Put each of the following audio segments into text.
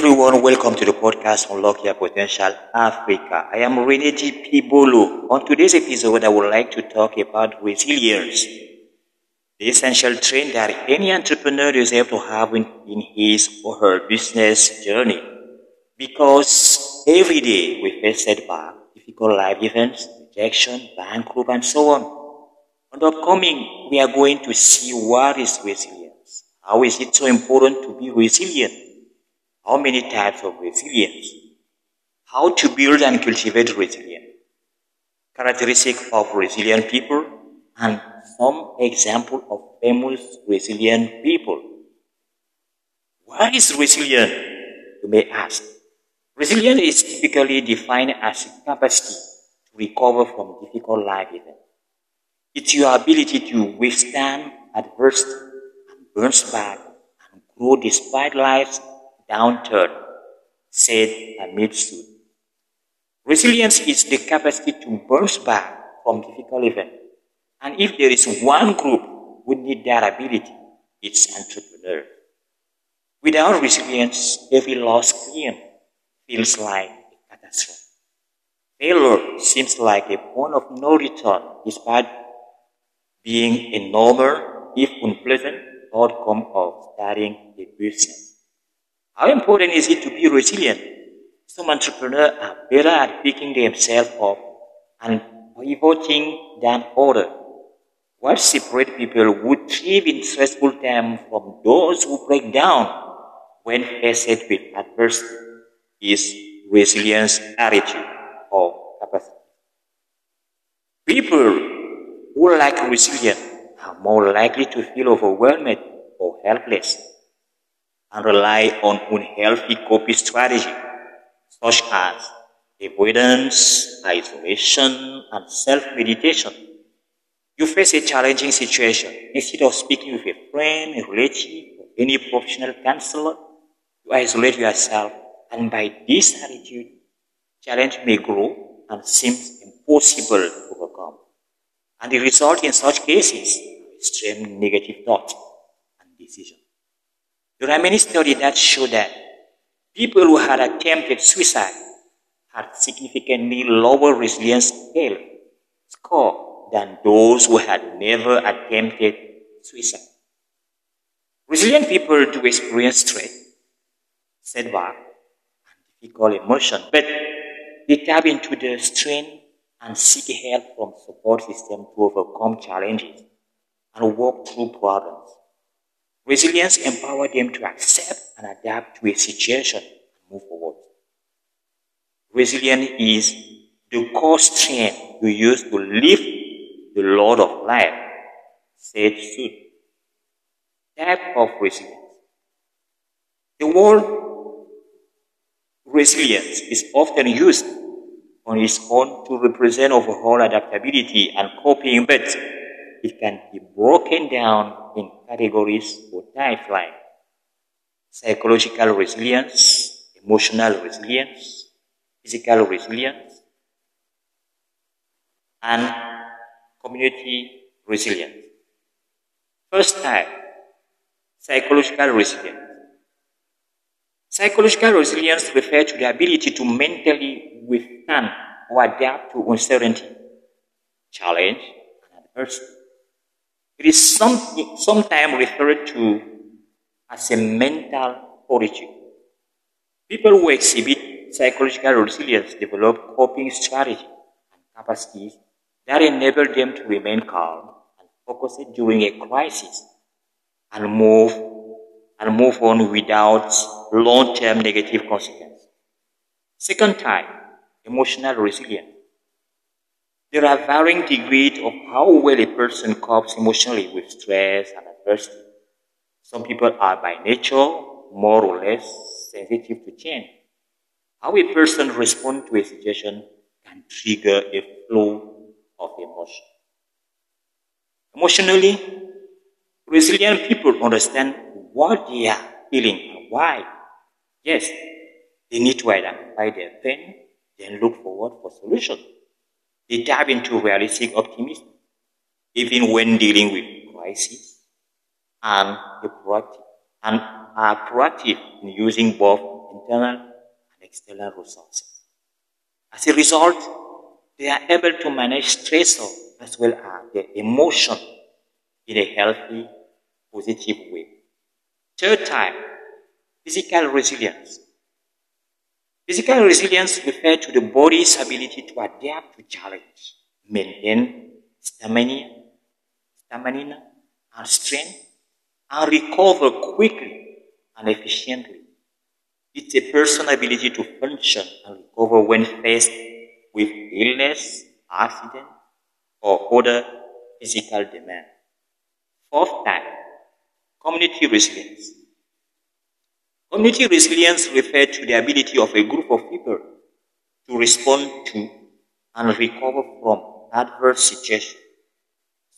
everyone, welcome to the podcast Unlock Your Potential Africa. I am Rene P. Bolo. On today's episode, I would like to talk about resilience, the essential trait that any entrepreneur deserves to have in, in his or her business journey. Because every day we face setbacks, difficult life events, rejection, bankruptcy, and so on. On the upcoming, we are going to see what is resilience. How is it so important to be resilient? How many types of resilience? How to build and cultivate resilience? Characteristics of resilient people and some example of famous resilient people. What is resilient? You may ask. Resilience is typically defined as capacity to recover from difficult life events. It's your ability to withstand adversity and bounce back and grow despite life's downturn, said Amitsu. Resilience is the capacity to bounce back from difficult events. And if there is one group who need that ability, it's entrepreneurs. Without resilience, every lost client feels like a catastrophe. Failure seems like a point of no return despite being a normal, if unpleasant, outcome of starting a business. How important is it to be resilient? Some entrepreneurs are better at picking themselves up and pivoting than others. What separates people who thrive in stressful times from those who break down when faced with adversity is resilience attitude or capacity. People who lack resilience are more likely to feel overwhelmed or helpless and rely on unhealthy coping strategies such as avoidance, isolation, and self-meditation. You face a challenging situation. Instead of speaking with a friend, a relative, or any professional counselor, you isolate yourself, and by this attitude, challenge may grow and seems impossible to overcome. And the result in such cases is extreme negative thoughts and decisions. There are many studies that show that people who had attempted suicide had significantly lower resilience scale score than those who had never attempted suicide. Resilient people do experience stress, setback, and difficult emotion, but they tap into the strength and seek help from support system to overcome challenges and work through problems. Resilience empowers them to accept and adapt to a situation and move forward. Resilience is the core strength you use to live the Lord of life, said Sud. Type of resilience. The word resilience is often used on its own to represent overall adaptability and coping, but it can be broken down in categories or like psychological resilience, emotional resilience, physical resilience, and community resilience. First type, psychological resilience. Psychological resilience refers to the ability to mentally withstand or adapt to uncertainty, challenge, and adversity. It is something, sometimes referred to as a mental fortitude. People who exhibit psychological resilience develop coping strategies and capacities that enable them to remain calm and focused during a crisis and move and move on without long-term negative consequences. Second type, emotional resilience. There are varying degrees of how well a person copes emotionally with stress and adversity. Some people are by nature more or less sensitive to change. How a person responds to a situation can trigger a flow of emotion. Emotionally, resilient people understand what they are feeling and why. Yes, they need to identify their pain, then look forward for solutions. They tap into realistic optimism, even when dealing with crises, and, proactive, and are proactive in using both internal and external resources. As a result, they are able to manage stressor as well as their emotion in a healthy, positive way. Third type, physical resilience. Physical resilience refers to the body's ability to adapt to challenge, maintain stamina, stamina and strength, and recover quickly and efficiently. It's a person's ability to function and recover when faced with illness, accident, or other physical demand. Fourth type, community resilience. Community resilience refers to the ability of a group of people to respond to and recover from adverse situations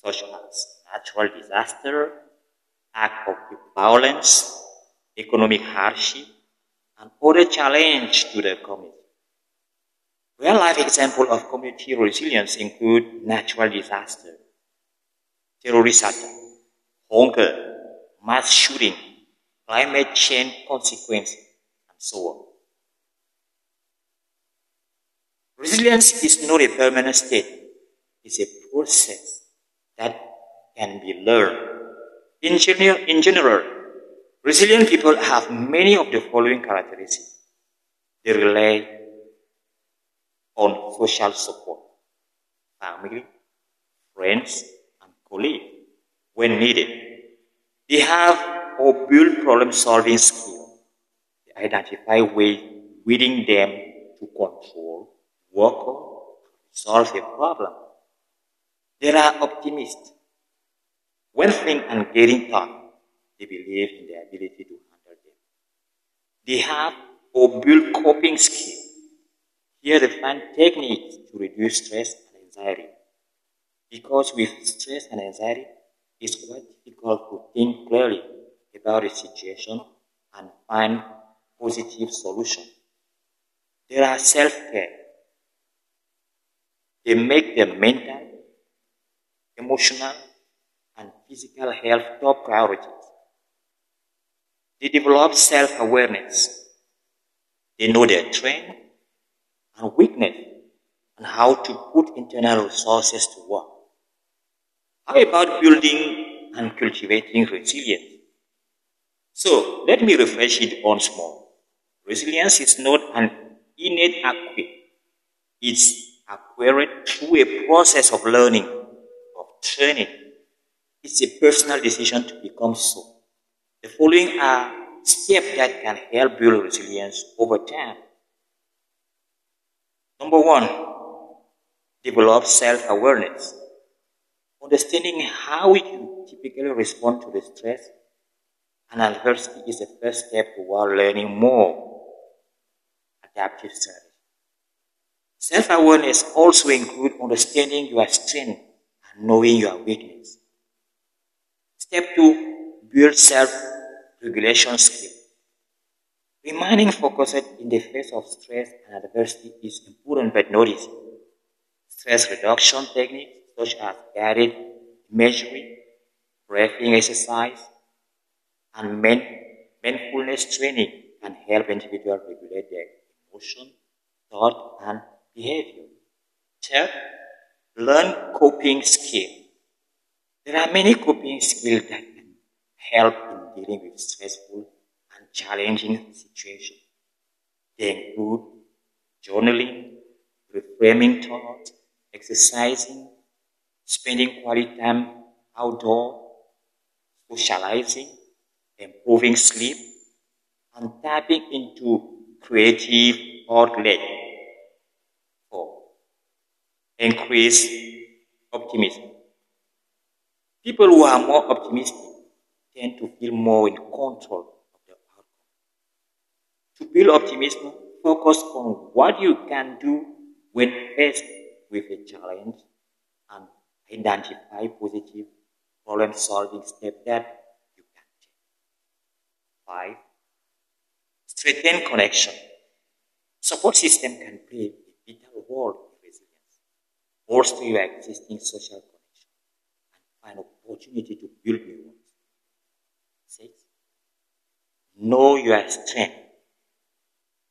such as natural disaster, act of violence, economic hardship, and other challenge to the community. Real life examples of community resilience include natural disaster, terrorist attack, hunger, mass shooting, climate change consequences, and so on. Resilience is not a permanent state. It's a process that can be learned. In, general, in general, resilient people have many of the following characteristics. They rely on social support, family, friends, and colleagues when needed. They have or build problem solving skill. They identify ways within them to control, work on, solve a problem. They are optimists. When things are getting tough, they believe in their ability to handle them. They have or build coping skills. Here they find techniques to reduce stress and anxiety. Because with stress and anxiety, it's quite difficult to think clearly about a situation and find positive solution. There are self-care. They make their mental, emotional, and physical health top priorities. They develop self-awareness. They know their strength and weakness and how to put internal resources to work. How about building and cultivating resilience? So let me refresh it once more. Resilience is not an innate acquisition. It's acquired through a process of learning, of training. It's a personal decision to become so. The following are steps that can help build resilience over time. Number one, develop self-awareness. Understanding how you typically respond to the stress and adversity is the first step toward learning more adaptive strategy. Self-awareness also includes understanding your strength and knowing your weakness. Step two, build self-regulation skills. Remaining focused in the face of stress and adversity is important but not easy. Stress reduction techniques such as guided imagery, breathing exercise, and mindfulness training can help individuals regulate their emotion, thought, and behavior. Third, learn coping skills. There are many coping skills that can help in dealing with stressful and challenging situations. They include journaling, reframing thoughts, exercising, spending quality time outdoor, socializing, improving sleep, and tapping into creative outlet. Four, increase optimism. People who are more optimistic tend to feel more in control of the outcome. To build optimism, focus on what you can do when faced with a challenge and identify positive problem solving steps that 5. Strengthen connection. Support system can play a vital role in resilience. Bolster your existing social connection and find opportunity to build new ones. 6. Know your strength.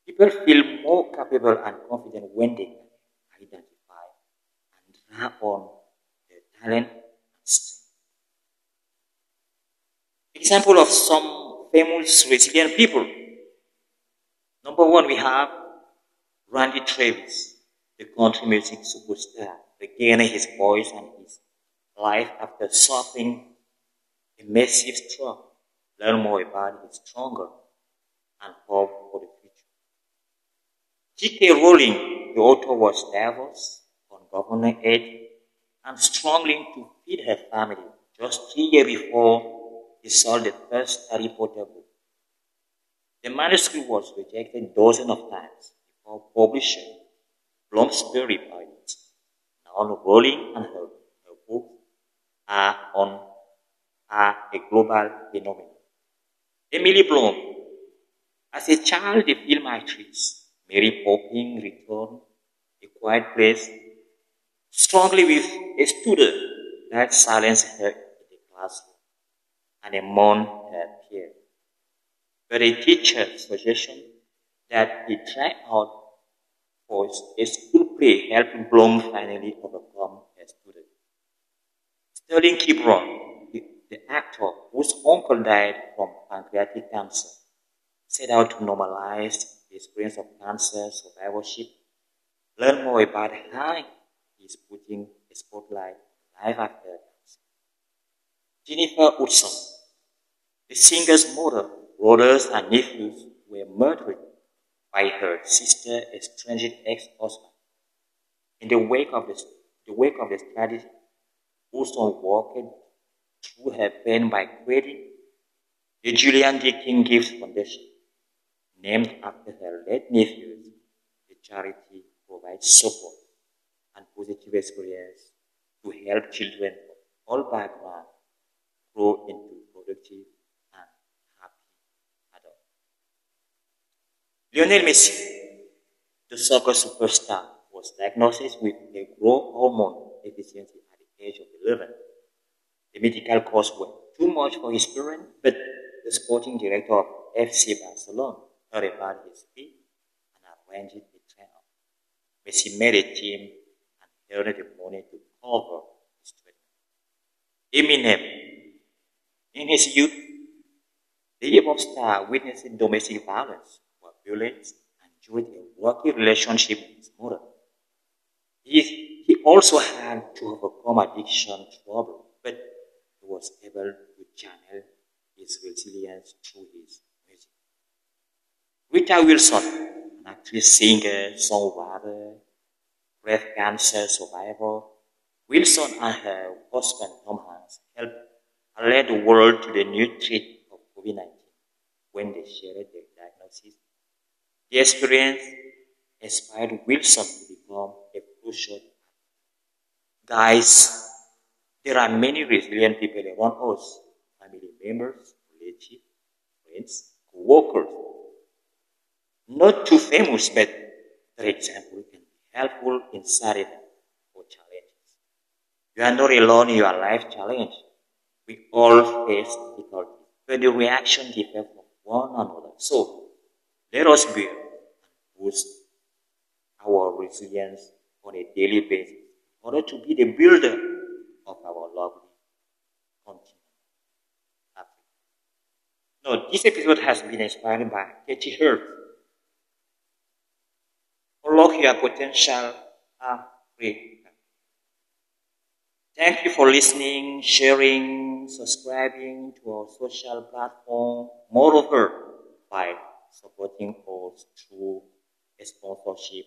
People feel more capable and confident when they identify and draw on their talent and strength. Example of some famous resilient people. Number one, we have Randy Travis, the country music superstar, regaining his voice and his life after suffering a massive stroke. Learn more about his stronger and hope for the future. J.K. Rowling, the author, was divorced on Governor aid and struggling to feed her family just three years before he sold the first Harry Potter book. The manuscript was rejected dozens of times before publishing Bloomsbury Pirates. Now Rowling and her, her book are on are a global phenomenon. Emily Blunt, as a child, the film actress Mary Poppins returned a quiet place strongly with a student that silenced her in the classroom and among her peers. But a teacher's suggestion that he try out for a school play helped Blunt finally overcome her student. Sterling K. Brown, the, the actor whose uncle died from pancreatic cancer, set out to normalize the experience of cancer survivorship, learn more about how he is putting a spotlight life after cancer. Jennifer Hudson, the singer's mother, brothers, and nephews were murdered by her sister estranged ex-husband. In the wake of the, the wake of the tragedy, Hudson walked through her pain by creating the Julian D. King Gifts Foundation, named after her late nephews. The charity provides support and positive experience to help children of all backgrounds grow into productive Lionel Messi, the soccer superstar, was diagnosed with a growth hormone deficiency at the age of 11. The medical costs were too much for his parents, but the sporting director of FC Barcelona heard about his fee and arranged a tryout. Messi made a team and earned the money to cover his treatment. Eminem, in his youth, the hip-hop star witnessed domestic violence, was violent, and enjoyed a rocky relationship with his mother. He, he also had to overcome addiction trouble, but he was able to channel his resilience through his music. Rita Wilson, an actress, singer, songwriter, breast cancer survivor, Wilson and her husband Tom Hanks helped alert the world to the new threat of COVID-19 when they shared their diagnosis. The experience inspired Wilson to become a crucial Guys, there are many resilient people around us, family members, relatives, friends, co-workers. Not too famous, but their example can be helpful in setting for challenges. You are not alone in your life challenge. We all face difficulties, but the reaction differs from one another. So, let us build boost our resilience on a daily basis in order to be the builder of our lovely continent, Africa. Now, this episode has been inspired by Katie Hurt. Unlock your potential ah, Africa. Thank you for listening, sharing, subscribing to our social platform. Moreover, by supporting us through sponsorship.